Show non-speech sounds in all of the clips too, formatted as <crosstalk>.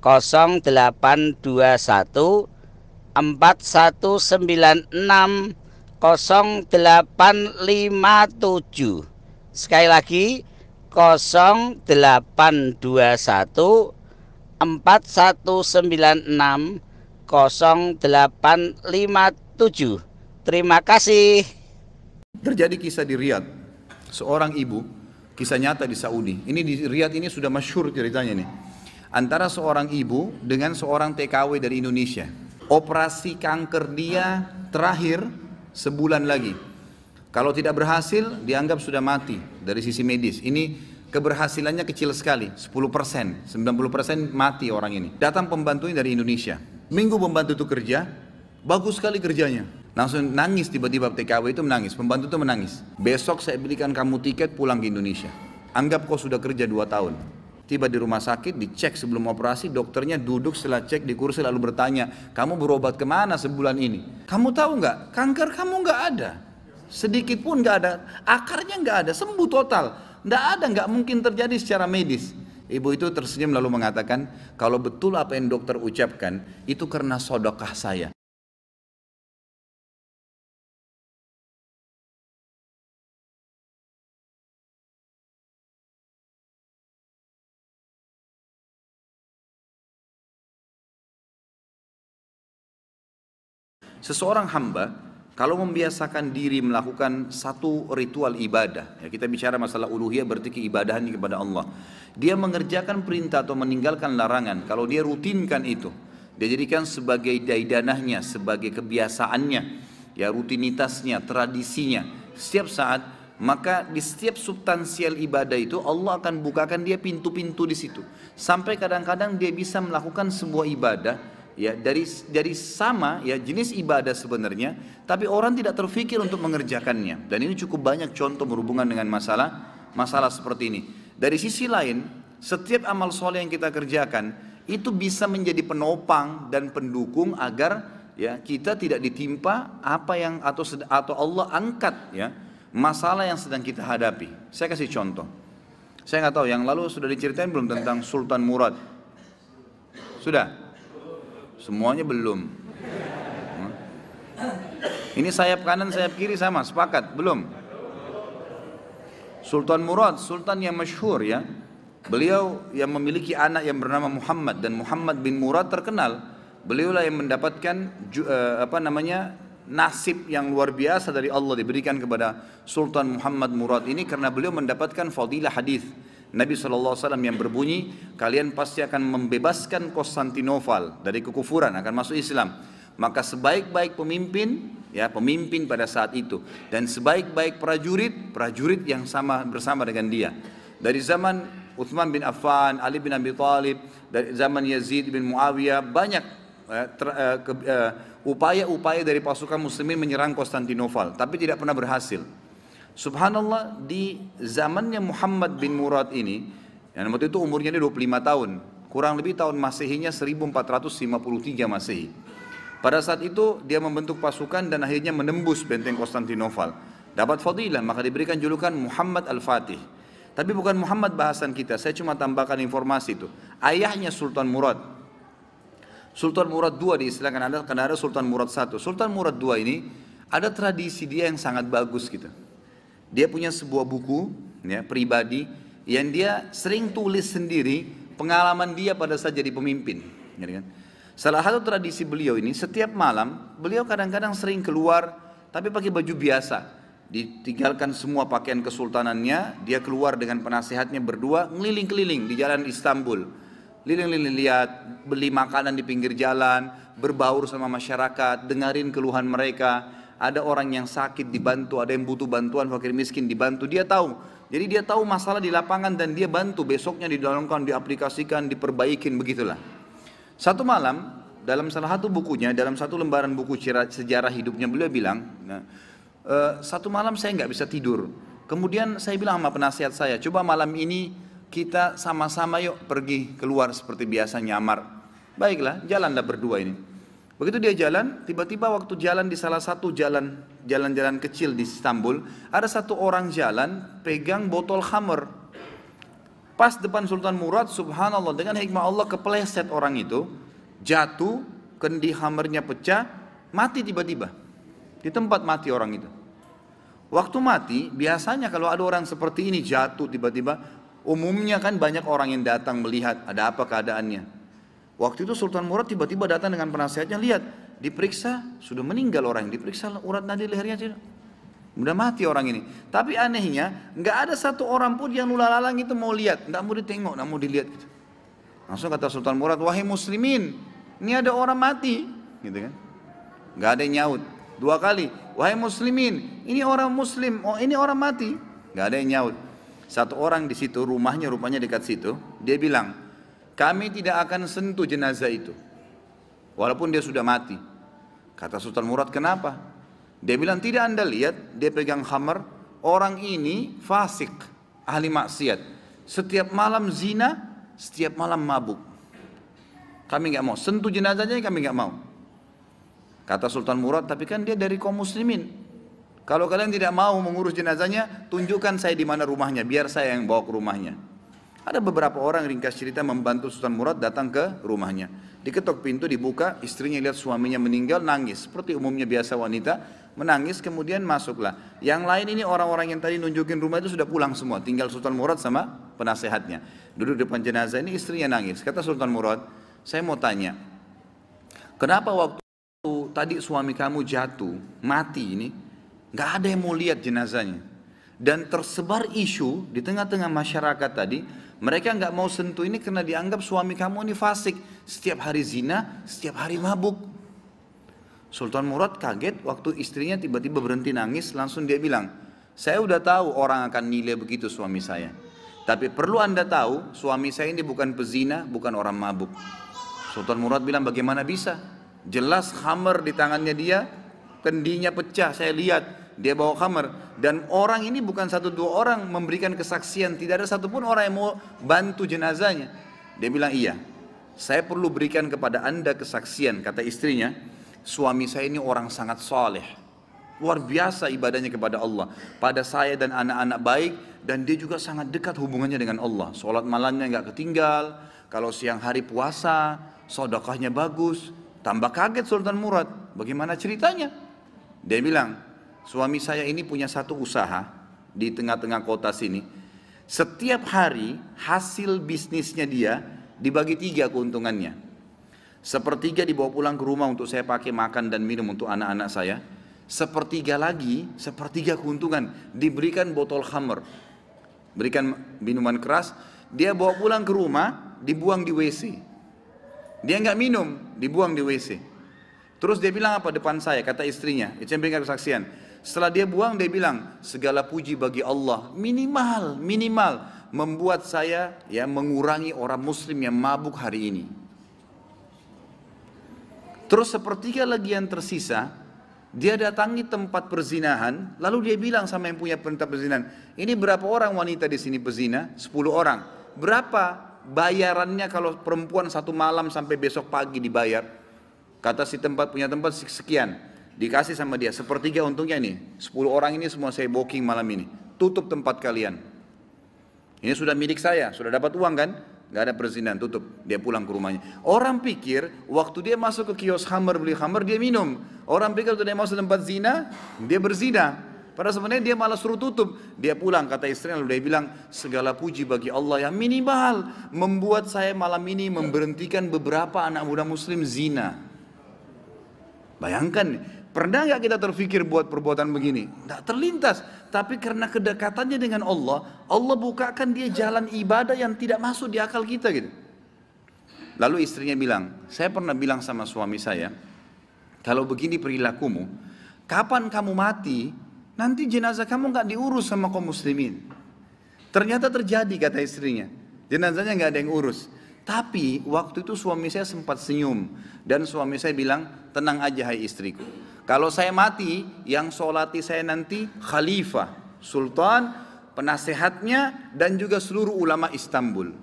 0821 4196 0857 Sekali lagi 0821 4196 0857 Terima kasih. Terjadi kisah di Riyadh. Seorang ibu Kisah nyata di Saudi. Ini di Riyadh ini sudah masyur ceritanya nih antara seorang ibu dengan seorang TKW dari Indonesia. Operasi kanker dia terakhir sebulan lagi. Kalau tidak berhasil, dianggap sudah mati dari sisi medis. Ini keberhasilannya kecil sekali, 10%, 90% mati orang ini. Datang pembantunya dari Indonesia. Minggu pembantu itu kerja, bagus sekali kerjanya. Langsung nangis tiba-tiba TKW itu menangis, pembantu itu menangis. Besok saya belikan kamu tiket pulang ke Indonesia. Anggap kau sudah kerja 2 tahun. Tiba di rumah sakit, dicek sebelum operasi, dokternya duduk setelah cek di kursi lalu bertanya, kamu berobat ke mana sebulan ini? Kamu tahu nggak? Kanker kamu nggak ada. Sedikit pun nggak ada. Akarnya nggak ada, sembuh total. Nggak ada, nggak mungkin terjadi secara medis. Ibu itu tersenyum lalu mengatakan, kalau betul apa yang dokter ucapkan, itu karena sodokah saya. Seseorang hamba kalau membiasakan diri melakukan satu ritual ibadah, ya kita bicara masalah uluhiyah berarti keibadahannya kepada Allah. Dia mengerjakan perintah atau meninggalkan larangan. Kalau dia rutinkan itu, dia jadikan sebagai daidanahnya, sebagai kebiasaannya, ya rutinitasnya, tradisinya. Setiap saat maka di setiap substansial ibadah itu Allah akan bukakan dia pintu-pintu di situ. Sampai kadang-kadang dia bisa melakukan sebuah ibadah ya dari dari sama ya jenis ibadah sebenarnya tapi orang tidak terfikir untuk mengerjakannya. Dan ini cukup banyak contoh berhubungan dengan masalah masalah seperti ini. Dari sisi lain setiap amal soleh yang kita kerjakan itu bisa menjadi penopang dan pendukung agar ya kita tidak ditimpa apa yang atau atau Allah angkat ya masalah yang sedang kita hadapi. Saya kasih contoh. Saya nggak tahu yang lalu sudah diceritain belum tentang Sultan Murad? Sudah Semuanya belum. Ini sayap kanan, sayap kiri sama, sepakat? Belum? Sultan Murad, sultan yang masyhur ya. Beliau yang memiliki anak yang bernama Muhammad dan Muhammad bin Murad terkenal. Beliaulah yang mendapatkan uh, apa namanya nasib yang luar biasa dari Allah diberikan kepada Sultan Muhammad Murad ini karena beliau mendapatkan fadilah hadis. Nabi SAW yang berbunyi, kalian pasti akan membebaskan Konstantinopel dari kekufuran, akan masuk Islam. Maka sebaik-baik pemimpin, ya pemimpin pada saat itu, dan sebaik-baik prajurit, prajurit yang sama bersama dengan dia. Dari zaman Uthman bin Affan, Ali bin Abi Thalib, dari zaman Yazid bin Muawiyah, banyak eh, eh, eh, upaya-upaya dari pasukan muslimin menyerang Konstantinopel, tapi tidak pernah berhasil. Subhanallah di zamannya Muhammad bin Murad ini, yang waktu itu umurnya dia 25 tahun, kurang lebih tahun Masehinya 1453 Masehi. Pada saat itu dia membentuk pasukan dan akhirnya menembus benteng Konstantinopel. Dapat fadilah maka diberikan julukan Muhammad Al-Fatih. Tapi bukan Muhammad bahasan kita, saya cuma tambahkan informasi itu. Ayahnya Sultan Murad. Sultan Murad II diistilahkan ada karena ada Sultan Murad I. Sultan Murad II ini ada tradisi dia yang sangat bagus gitu. Dia punya sebuah buku ya, pribadi yang dia sering tulis sendiri pengalaman dia pada saat jadi pemimpin. Ya kan? Salah satu tradisi beliau ini setiap malam beliau kadang-kadang sering keluar tapi pakai baju biasa. Ditinggalkan semua pakaian kesultanannya, dia keluar dengan penasehatnya berdua ngeliling-keliling di jalan Istanbul. Liling-liling lihat, beli makanan di pinggir jalan, berbaur sama masyarakat, dengarin keluhan mereka, ada orang yang sakit dibantu, ada yang butuh bantuan fakir miskin dibantu, dia tahu. Jadi dia tahu masalah di lapangan dan dia bantu besoknya didalamkan, diaplikasikan, diperbaikin begitulah. Satu malam dalam salah satu bukunya, dalam satu lembaran buku sejarah hidupnya beliau bilang, e, satu malam saya nggak bisa tidur. Kemudian saya bilang sama penasihat saya, coba malam ini kita sama-sama yuk pergi keluar seperti biasa nyamar. Baiklah, jalanlah berdua ini. Begitu dia jalan, tiba-tiba waktu jalan di salah satu jalan jalan-jalan kecil di Istanbul, ada satu orang jalan pegang botol khamer. Pas depan Sultan Murad, subhanallah dengan hikmah Allah kepleset orang itu, jatuh, kendi hamernya pecah, mati tiba-tiba. Di tempat mati orang itu. Waktu mati, biasanya kalau ada orang seperti ini jatuh tiba-tiba, umumnya kan banyak orang yang datang melihat ada apa keadaannya. Waktu itu Sultan Murad tiba-tiba datang dengan penasihatnya, lihat, diperiksa, sudah meninggal orang, diperiksa urat nadi lehernya tidak. Udah mati orang ini. Tapi anehnya, nggak ada satu orang pun yang lulalang itu mau lihat, nggak mau ditengok, nggak mau dilihat. Gitu. Langsung kata Sultan Murad, wahai muslimin, ini ada orang mati, gitu kan? Nggak ada yang nyaut. Dua kali, wahai muslimin, ini orang muslim, oh ini orang mati, nggak ada yang nyaut. Satu orang di situ, rumahnya rupanya dekat situ, dia bilang, kami tidak akan sentuh jenazah itu, walaupun dia sudah mati. Kata Sultan Murad, kenapa? Dia bilang, tidak anda lihat, dia pegang hammer, orang ini fasik, ahli maksiat. Setiap malam zina, setiap malam mabuk. Kami nggak mau, sentuh jenazahnya kami nggak mau. Kata Sultan Murad, tapi kan dia dari kaum muslimin. Kalau kalian tidak mau mengurus jenazahnya, tunjukkan saya di mana rumahnya, biar saya yang bawa ke rumahnya. Ada beberapa orang ringkas cerita membantu Sultan Murad datang ke rumahnya. Diketok pintu, dibuka, istrinya lihat suaminya meninggal, nangis. Seperti umumnya biasa wanita, menangis, kemudian masuklah. Yang lain ini orang-orang yang tadi nunjukin rumah itu sudah pulang semua. Tinggal Sultan Murad sama penasehatnya. Duduk depan jenazah ini istrinya nangis. Kata Sultan Murad, saya mau tanya, kenapa waktu tadi suami kamu jatuh, mati ini, nggak ada yang mau lihat jenazahnya. Dan tersebar isu di tengah-tengah masyarakat tadi, mereka nggak mau sentuh ini karena dianggap suami kamu ini fasik. Setiap hari zina, setiap hari mabuk. Sultan Murad kaget waktu istrinya tiba-tiba berhenti nangis, langsung dia bilang, saya udah tahu orang akan nilai begitu suami saya. Tapi perlu anda tahu, suami saya ini bukan pezina, bukan orang mabuk. Sultan Murad bilang, bagaimana bisa? Jelas hammer di tangannya dia, kendinya pecah, saya lihat dia bawa hammer. Dan orang ini bukan satu dua orang memberikan kesaksian, tidak ada satupun orang yang mau bantu jenazahnya. Dia bilang iya, saya perlu berikan kepada anda kesaksian, kata istrinya, suami saya ini orang sangat soleh, luar biasa ibadahnya kepada Allah. Pada saya dan anak-anak baik, dan dia juga sangat dekat hubungannya dengan Allah. Sholat malamnya nggak ketinggal, kalau siang hari puasa, sodokahnya bagus, Tambah kaget Sultan Murad, bagaimana ceritanya? Dia bilang, suami saya ini punya satu usaha di tengah-tengah kota sini. Setiap hari hasil bisnisnya dia dibagi tiga keuntungannya. Sepertiga dibawa pulang ke rumah untuk saya pakai makan dan minum untuk anak-anak saya. Sepertiga lagi, sepertiga keuntungan diberikan botol khamr. Berikan minuman keras, dia bawa pulang ke rumah, dibuang di WC. Dia nggak minum, dibuang di WC. Terus dia bilang apa depan saya, kata istrinya, itu yang berikan kesaksian. Setelah dia buang, dia bilang, segala puji bagi Allah, minimal, minimal, membuat saya ya mengurangi orang muslim yang mabuk hari ini. Terus sepertiga lagi yang tersisa, dia datangi tempat perzinahan, lalu dia bilang sama yang punya perintah perzinahan, ini berapa orang wanita di sini pezina? 10 orang. Berapa bayarannya kalau perempuan satu malam sampai besok pagi dibayar kata si tempat punya tempat sekian dikasih sama dia. Sepertiga untungnya ini. 10 orang ini semua saya booking malam ini. Tutup tempat kalian. Ini sudah milik saya. Sudah dapat uang kan? Nggak ada perzinahan tutup. Dia pulang ke rumahnya. Orang pikir waktu dia masuk ke kios hammer beli hammer dia minum. Orang pikir waktu dia masuk tempat zina dia berzina. Padahal sebenarnya dia malah suruh tutup. Dia pulang kata istrinya lalu dia bilang segala puji bagi Allah yang minimal membuat saya malam ini memberhentikan beberapa anak muda muslim zina. Bayangkan, pernah nggak kita terfikir buat perbuatan begini? Tidak terlintas. Tapi karena kedekatannya dengan Allah, Allah bukakan dia jalan ibadah yang tidak masuk di akal kita gitu. Lalu istrinya bilang, saya pernah bilang sama suami saya, kalau begini perilakumu, kapan kamu mati, nanti jenazah kamu nggak diurus sama kaum muslimin. Ternyata terjadi kata istrinya. Jenazahnya nggak ada yang urus. Tapi waktu itu suami saya sempat senyum dan suami saya bilang, tenang aja hai istriku. Kalau saya mati, yang solati saya nanti khalifah, sultan, penasehatnya dan juga seluruh ulama Istanbul.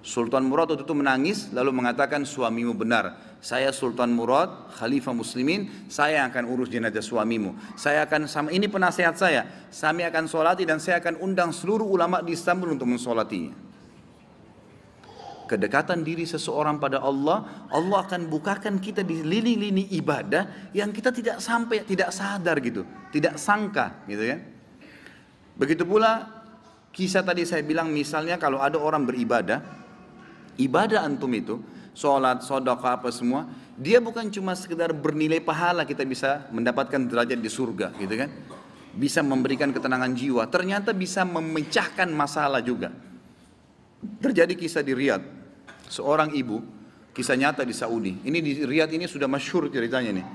Sultan Murad waktu itu menangis lalu mengatakan suamimu benar. Saya Sultan Murad, Khalifah Muslimin, saya akan urus jenazah suamimu. Saya akan sama ini penasehat saya. Kami akan solati dan saya akan undang seluruh ulama di Istanbul untuk mensolatinya. Kedekatan diri seseorang pada Allah, Allah akan bukakan kita di lini-lini ibadah yang kita tidak sampai, tidak sadar gitu, tidak sangka gitu ya. Begitu pula kisah tadi saya bilang misalnya kalau ada orang beribadah, ibadah antum itu, sholat, sodaka apa semua, dia bukan cuma sekedar bernilai pahala kita bisa mendapatkan derajat di surga gitu kan. Bisa memberikan ketenangan jiwa, ternyata bisa memecahkan masalah juga. Terjadi kisah di Riyadh, seorang ibu, kisah nyata di Saudi. Ini di Riyadh ini sudah masyhur ceritanya nih.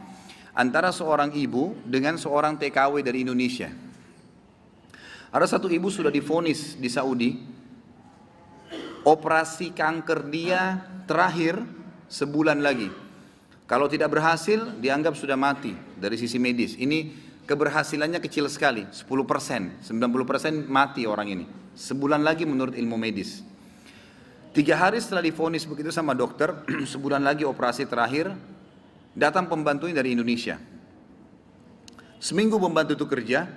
Antara seorang ibu dengan seorang TKW dari Indonesia. Ada satu ibu sudah difonis di Saudi, operasi kanker dia terakhir sebulan lagi. Kalau tidak berhasil, dianggap sudah mati dari sisi medis. Ini keberhasilannya kecil sekali, 10 persen, 90 persen mati orang ini. Sebulan lagi menurut ilmu medis. Tiga hari setelah difonis begitu sama dokter, <clears throat> sebulan lagi operasi terakhir, datang pembantunya dari Indonesia. Seminggu pembantu itu kerja,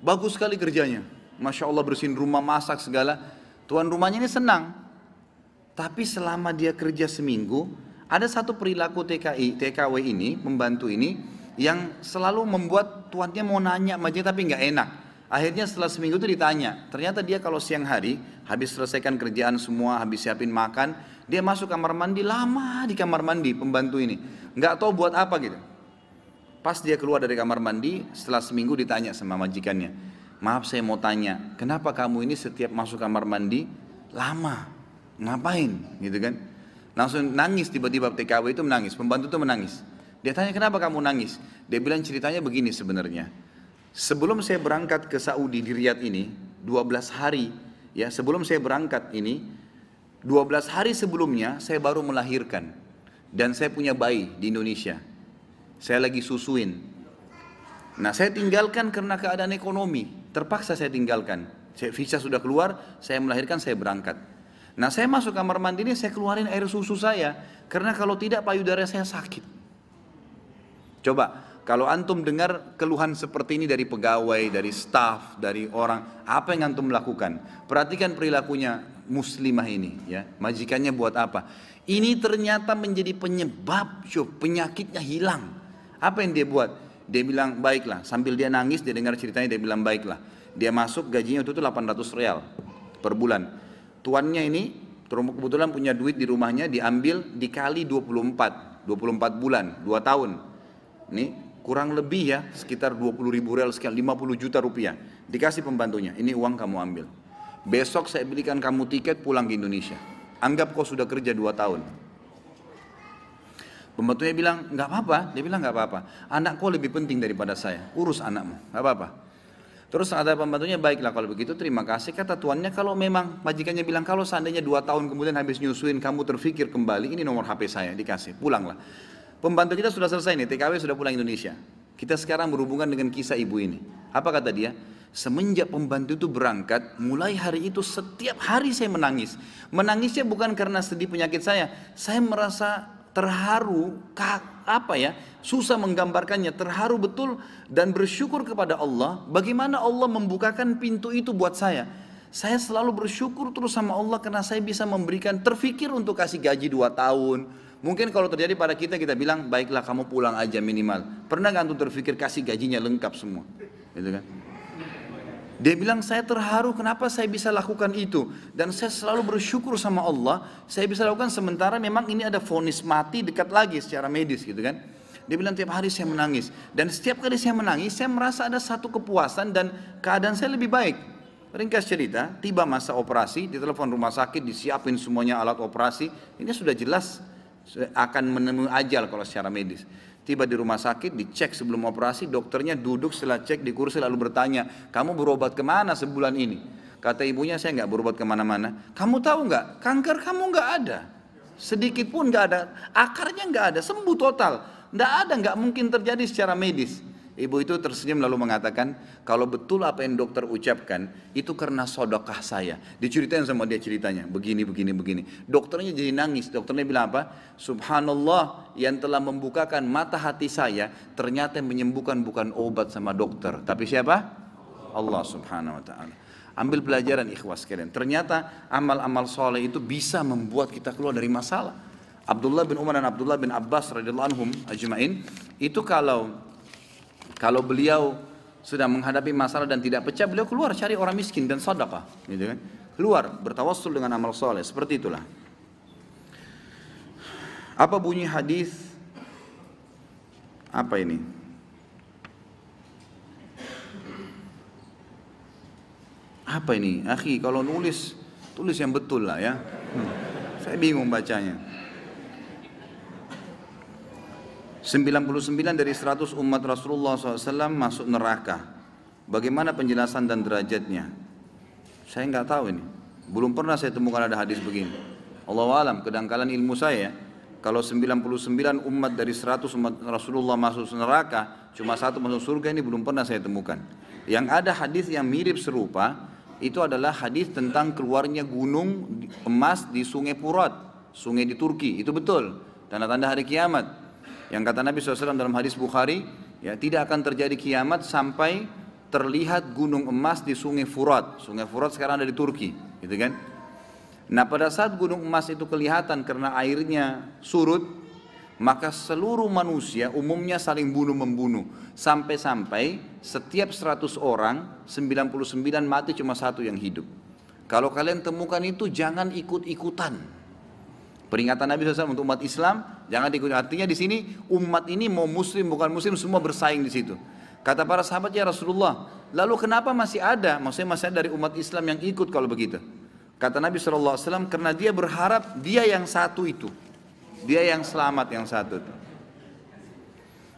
bagus sekali kerjanya. Masya Allah bersihin rumah, masak segala. Tuan rumahnya ini senang, tapi selama dia kerja seminggu, ada satu perilaku TKI, TKW ini, membantu ini, yang selalu membuat tuannya mau nanya sama tapi nggak enak. Akhirnya setelah seminggu itu ditanya, ternyata dia kalau siang hari, habis selesaikan kerjaan semua, habis siapin makan, dia masuk kamar mandi, lama di kamar mandi pembantu ini. Nggak tahu buat apa gitu. Pas dia keluar dari kamar mandi, setelah seminggu ditanya sama majikannya, maaf saya mau tanya, kenapa kamu ini setiap masuk kamar mandi, lama? ngapain gitu kan langsung nangis tiba-tiba TKW itu menangis pembantu itu menangis dia tanya kenapa kamu nangis dia bilang ceritanya begini sebenarnya sebelum saya berangkat ke Saudi di Riyadh ini 12 hari ya sebelum saya berangkat ini 12 hari sebelumnya saya baru melahirkan. Dan saya punya bayi di Indonesia. Saya lagi susuin. Nah saya tinggalkan karena keadaan ekonomi. Terpaksa saya tinggalkan. Saya visa sudah keluar saya melahirkan saya berangkat. Nah saya masuk kamar mandi ini saya keluarin air susu saya. Karena kalau tidak payudara saya sakit. Coba kalau antum dengar keluhan seperti ini dari pegawai, dari staff, dari orang, apa yang antum lakukan? Perhatikan perilakunya muslimah ini, ya. Majikannya buat apa? Ini ternyata menjadi penyebab, syuh, penyakitnya hilang. Apa yang dia buat? Dia bilang baiklah. Sambil dia nangis, dia dengar ceritanya, dia bilang baiklah. Dia masuk gajinya itu 800 real per bulan tuannya ini kebetulan punya duit di rumahnya diambil dikali 24 24 bulan 2 tahun ini kurang lebih ya sekitar 20 ribu real sekian 50 juta rupiah. Dikasih pembantunya ini uang kamu ambil. Besok saya belikan kamu tiket pulang ke Indonesia. Anggap kau sudah kerja 2 tahun. Pembantunya bilang nggak apa-apa. Dia bilang nggak apa-apa. Anak kau lebih penting daripada saya. Urus anakmu. Nggak apa-apa. Terus ada pembantunya baiklah kalau begitu terima kasih kata tuannya. Kalau memang majikannya bilang kalau seandainya dua tahun kemudian habis nyusuin kamu terfikir kembali ini nomor HP saya dikasih. Pulanglah. Pembantu kita sudah selesai nih TKW sudah pulang Indonesia. Kita sekarang berhubungan dengan kisah ibu ini. Apa kata dia? Semenjak pembantu itu berangkat, mulai hari itu setiap hari saya menangis. Menangisnya bukan karena sedih penyakit saya. Saya merasa terharu, apa ya, susah menggambarkannya, terharu betul dan bersyukur kepada Allah. Bagaimana Allah membukakan pintu itu buat saya. Saya selalu bersyukur terus sama Allah karena saya bisa memberikan terfikir untuk kasih gaji dua tahun. Mungkin kalau terjadi pada kita kita bilang baiklah kamu pulang aja minimal. Pernah nggak untuk terfikir kasih gajinya lengkap semua, gitu kan? Dia bilang saya terharu kenapa saya bisa lakukan itu dan saya selalu bersyukur sama Allah saya bisa lakukan sementara memang ini ada vonis mati dekat lagi secara medis gitu kan. Dia bilang tiap hari saya menangis dan setiap kali saya menangis saya merasa ada satu kepuasan dan keadaan saya lebih baik. Ringkas cerita, tiba masa operasi, di telepon rumah sakit, disiapin semuanya alat operasi, ini sudah jelas akan menemui ajal kalau secara medis. Tiba di rumah sakit, dicek sebelum operasi, dokternya duduk setelah cek di kursi lalu bertanya, kamu berobat ke mana sebulan ini? Kata ibunya saya nggak berobat ke mana-mana. Kamu tahu nggak? Kanker kamu nggak ada. Sedikit pun nggak ada. Akarnya nggak ada. Sembuh total. Nggak ada. Nggak mungkin terjadi secara medis. Ibu itu tersenyum lalu mengatakan, kalau betul apa yang dokter ucapkan, itu karena sodokah saya. Diceritain sama dia ceritanya, begini, begini, begini. Dokternya jadi nangis, dokternya bilang apa? Subhanallah yang telah membukakan mata hati saya, ternyata menyembuhkan bukan obat sama dokter. Tapi siapa? Allah subhanahu wa ta'ala. Ambil pelajaran ikhwas sekalian. Ternyata amal-amal soleh itu bisa membuat kita keluar dari masalah. Abdullah bin Umar dan Abdullah bin Abbas radhiyallahu anhum ajmain itu kalau kalau beliau sudah menghadapi masalah dan tidak pecah, beliau keluar cari orang miskin dan sedekah, gitu kan? Keluar bertawassul dengan amal soleh, seperti itulah. Apa bunyi hadis? Apa ini? Apa ini? Akhi, kalau nulis, tulis yang betul lah ya. Hmm. Saya bingung bacanya. 99 dari 100 umat Rasulullah SAW masuk neraka. Bagaimana penjelasan dan derajatnya? Saya nggak tahu ini. Belum pernah saya temukan ada hadis begini. Allah alam, kedangkalan ilmu saya. Kalau 99 umat dari 100 umat Rasulullah masuk neraka, cuma satu masuk surga ini belum pernah saya temukan. Yang ada hadis yang mirip serupa, itu adalah hadis tentang keluarnya gunung emas di sungai Purat, sungai di Turki. Itu betul. Tanda-tanda hari kiamat. Yang kata Nabi SAW dalam hadis Bukhari, ya tidak akan terjadi kiamat sampai terlihat gunung emas di sungai Furat. Sungai Furat sekarang ada di Turki, gitu kan? Nah pada saat gunung emas itu kelihatan karena airnya surut, maka seluruh manusia umumnya saling bunuh membunuh sampai-sampai setiap 100 orang 99 mati cuma satu yang hidup. Kalau kalian temukan itu jangan ikut-ikutan. Peringatan Nabi SAW untuk umat Islam, jangan diikuti. Artinya di sini umat ini mau muslim bukan muslim semua bersaing di situ. Kata para sahabat ya Rasulullah, lalu kenapa masih ada? Maksudnya masih ada dari umat Islam yang ikut kalau begitu. Kata Nabi SAW karena dia berharap dia yang satu itu. Dia yang selamat yang satu itu.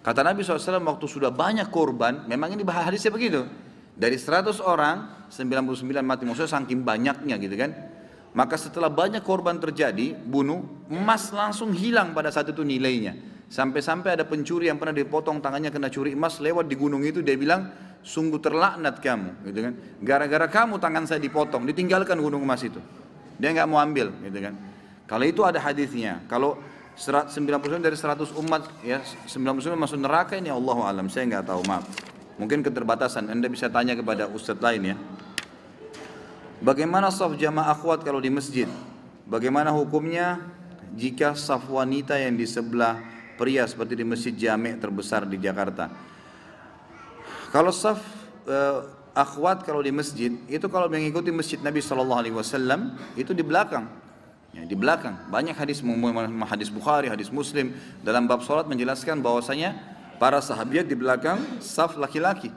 Kata Nabi SAW waktu sudah banyak korban, memang ini hadisnya begitu. Dari 100 orang, 99 mati. Maksudnya saking banyaknya gitu kan. Maka setelah banyak korban terjadi, bunuh, emas langsung hilang pada saat itu nilainya. Sampai-sampai ada pencuri yang pernah dipotong tangannya kena curi emas lewat di gunung itu dia bilang sungguh terlaknat kamu gitu kan. Gara-gara kamu tangan saya dipotong ditinggalkan gunung emas itu. Dia nggak mau ambil gitu kan. Kalau itu ada hadisnya kalau 90% dari 100 umat ya 90% masuk neraka ini Allah alam saya nggak tahu maaf. Mungkin keterbatasan anda bisa tanya kepada ustadz lain ya Bagaimana saf jamaah akhwat kalau di masjid? Bagaimana hukumnya jika saf wanita yang di sebelah pria seperti di masjid jamek terbesar di Jakarta? Kalau saf uh, akhwat kalau di masjid itu kalau mengikuti masjid Nabi Shallallahu Alaihi Wasallam itu di belakang, ya, di belakang banyak hadis hadis Bukhari, hadis Muslim dalam bab sholat menjelaskan bahwasanya para sahabat di belakang saf laki-laki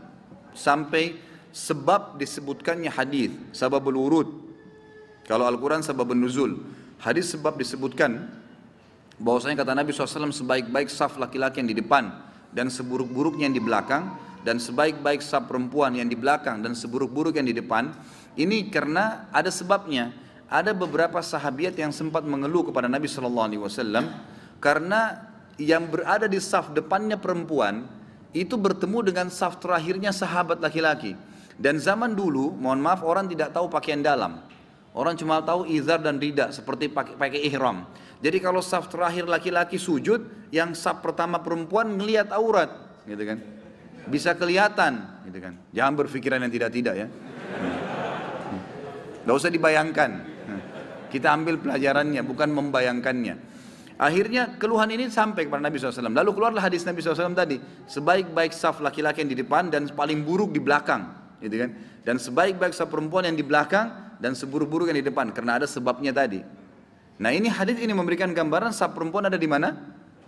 sampai sebab disebutkannya hadis sababul urud kalau Al-Quran sababun nuzul. Hadis sebab disebutkan bahwasanya kata Nabi SAW sebaik-baik saf laki-laki yang di depan dan seburuk-buruknya yang di belakang dan sebaik-baik saf perempuan yang di belakang dan seburuk-buruk yang di depan ini karena ada sebabnya. Ada beberapa sahabiat yang sempat mengeluh kepada Nabi SAW karena yang berada di saf depannya perempuan itu bertemu dengan saf terakhirnya sahabat laki-laki dan zaman dulu, mohon maaf orang tidak tahu pakaian dalam. Orang cuma tahu izar dan rida seperti pakai, pakai ihram. Jadi kalau saf terakhir laki-laki sujud, yang saf pertama perempuan ngelihat aurat, gitu kan? Bisa kelihatan, gitu kan? Jangan berpikiran yang tidak-tidak ya. Gak usah dibayangkan. Kita ambil pelajarannya, bukan membayangkannya. Akhirnya keluhan ini sampai kepada Nabi SAW. Lalu keluarlah hadis Nabi SAW tadi. Sebaik-baik saf laki-laki yang di depan dan paling buruk di belakang gitu kan? Dan sebaik-baik perempuan yang di belakang dan seburuk-buruk yang di depan karena ada sebabnya tadi. Nah ini hadis ini memberikan gambaran sah perempuan ada di mana?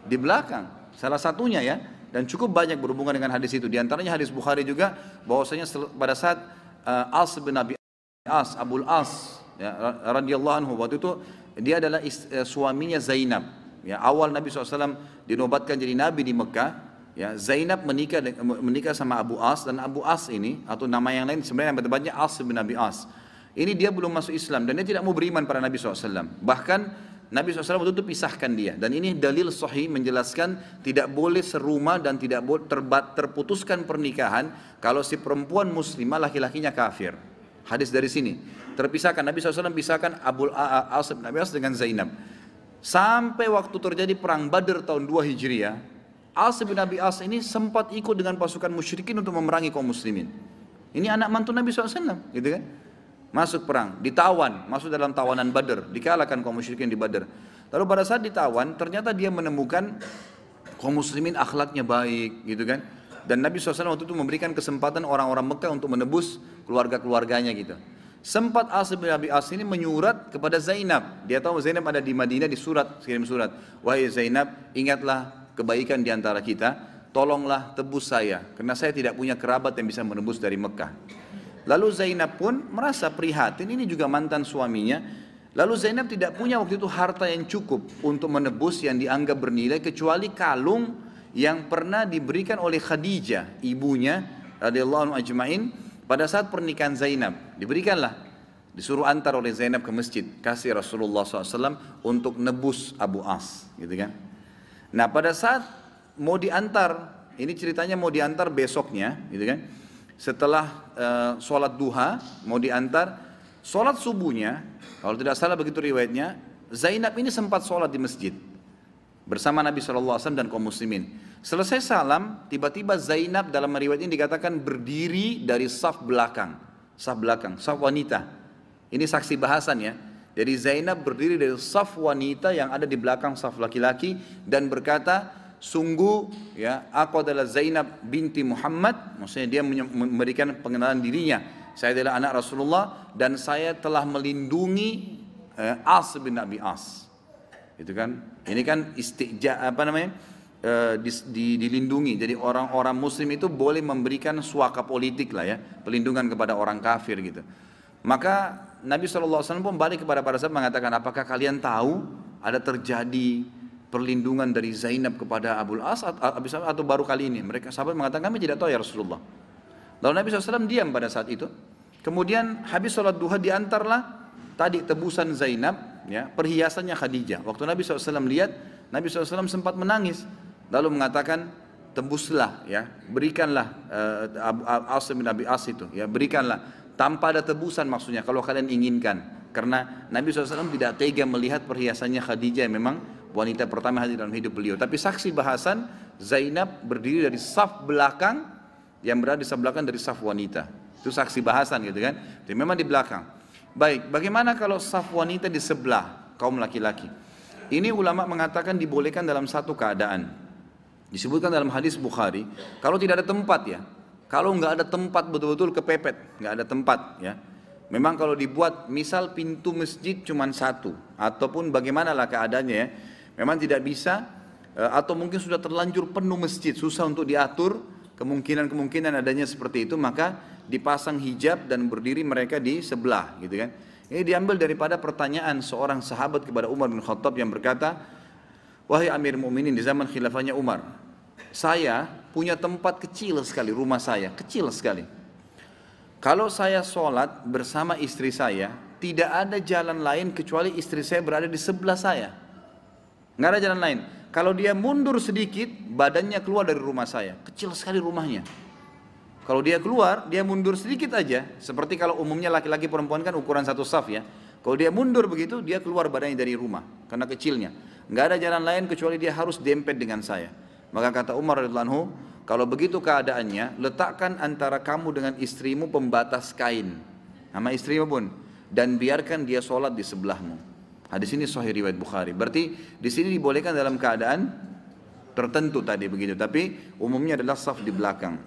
Di belakang. Salah satunya ya. Dan cukup banyak berhubungan dengan hadis itu. Di antaranya hadis Bukhari juga bahwasanya pada saat uh, As bin Abi As, Abul As ya, radhiyallahu anhu waktu itu dia adalah is, uh, suaminya Zainab. Ya, awal Nabi SAW dinobatkan jadi Nabi di Mekah Ya, Zainab menikah menikah sama Abu As dan Abu As ini atau nama yang lain sebenarnya yang tepatnya As bin Abi As. Ini dia belum masuk Islam dan dia tidak mau beriman pada Nabi SAW. Bahkan Nabi SAW waktu itu pisahkan dia. Dan ini dalil sahih menjelaskan tidak boleh serumah dan tidak boleh terbat, terputuskan pernikahan kalau si perempuan muslimah laki-lakinya kafir. Hadis dari sini. Terpisahkan. Nabi SAW pisahkan Abu As bin Abi As dengan Zainab. Sampai waktu terjadi perang Badr tahun 2 Hijriah, As bin Abi As ini sempat ikut dengan pasukan musyrikin untuk memerangi kaum muslimin. Ini anak mantu Nabi SAW, gitu kan? masuk perang, ditawan, masuk dalam tawanan Badar, dikalahkan kaum musyrikin di Badar. Lalu pada saat ditawan, ternyata dia menemukan kaum muslimin akhlaknya baik, gitu kan. Dan Nabi SAW waktu itu memberikan kesempatan orang-orang Mekah untuk menebus keluarga-keluarganya gitu. Sempat As bin Abi As ini menyurat kepada Zainab. Dia tahu Zainab ada di Madinah di surat, kirim surat. Wahai Zainab, ingatlah kebaikan di antara kita. Tolonglah tebus saya, karena saya tidak punya kerabat yang bisa menebus dari Mekah. Lalu Zainab pun merasa prihatin, ini juga mantan suaminya. Lalu Zainab tidak punya waktu itu harta yang cukup untuk menebus yang dianggap bernilai kecuali kalung yang pernah diberikan oleh Khadijah, ibunya radhiyallahu ajmain pada saat pernikahan Zainab. Diberikanlah disuruh antar oleh Zainab ke masjid kasih Rasulullah SAW untuk nebus Abu As gitu kan nah pada saat mau diantar ini ceritanya mau diantar besoknya gitu kan? Setelah uh, sholat duha mau diantar sholat subuhnya kalau tidak salah begitu riwayatnya Zainab ini sempat sholat di masjid bersama Nabi SAW dan kaum muslimin. Selesai salam tiba-tiba Zainab dalam riwayat ini dikatakan berdiri dari saf belakang. Saf belakang saf wanita. Ini saksi bahasan ya jadi Zainab berdiri dari saf wanita yang ada di belakang saf laki-laki dan berkata sungguh ya aku adalah Zainab binti Muhammad. Maksudnya dia memberikan pengenalan dirinya. Saya adalah anak Rasulullah dan saya telah melindungi eh, As bin Abi As. Itu kan? Ini kan istija apa namanya eh, di, di, dilindungi. Jadi orang-orang muslim itu boleh memberikan suaka politik lah ya pelindungan kepada orang kafir gitu maka Nabi SAW pun balik kepada para sahabat mengatakan apakah kalian tahu ada terjadi perlindungan dari Zainab kepada Abu As atau baru kali ini? Mereka sahabat mengatakan kami tidak tahu ya Rasulullah. Lalu Nabi SAW diam pada saat itu. Kemudian habis sholat duha diantarlah tadi tebusan Zainab, ya perhiasannya Khadijah. Waktu Nabi SAW lihat, Nabi SAW sempat menangis. Lalu mengatakan, tebuslah ya, berikanlah uh, As bin Abi As itu, ya berikanlah tanpa ada tebusan maksudnya kalau kalian inginkan. Karena Nabi SAW tidak tega melihat perhiasannya Khadijah memang wanita pertama hadir dalam hidup beliau. Tapi saksi bahasan Zainab berdiri dari saf belakang yang berada di saf belakang dari saf wanita. Itu saksi bahasan gitu kan. Jadi memang di belakang. Baik, bagaimana kalau saf wanita di sebelah kaum laki-laki? Ini ulama mengatakan dibolehkan dalam satu keadaan. Disebutkan dalam hadis Bukhari, kalau tidak ada tempat ya, kalau nggak ada tempat betul-betul kepepet, nggak ada tempat ya, Memang kalau dibuat misal pintu masjid cuma satu ataupun bagaimanlah keadaannya ya, Memang tidak bisa eh, atau mungkin sudah terlanjur penuh masjid, susah untuk diatur, kemungkinan-kemungkinan adanya seperti itu, maka dipasang hijab dan berdiri mereka di sebelah, gitu kan. Ini diambil daripada pertanyaan seorang sahabat kepada Umar bin Khattab yang berkata, Wahai Amir Mu'minin di zaman khilafahnya Umar, saya punya tempat kecil sekali, rumah saya, kecil sekali. Kalau saya sholat bersama istri saya, tidak ada jalan lain kecuali istri saya berada di sebelah saya. Nggak ada jalan lain. Kalau dia mundur sedikit, badannya keluar dari rumah saya. Kecil sekali rumahnya. Kalau dia keluar, dia mundur sedikit aja. Seperti kalau umumnya laki-laki perempuan kan ukuran satu saf ya. Kalau dia mundur begitu, dia keluar badannya dari rumah. Karena kecilnya. Nggak ada jalan lain kecuali dia harus dempet dengan saya. Maka kata Umar radhiallahu kalau begitu keadaannya, letakkan antara kamu dengan istrimu pembatas kain. Nama istrimu pun. Dan biarkan dia sholat di sebelahmu. Hadis ini sahih riwayat Bukhari. Berarti di sini dibolehkan dalam keadaan tertentu tadi begitu, tapi umumnya adalah saf di belakang.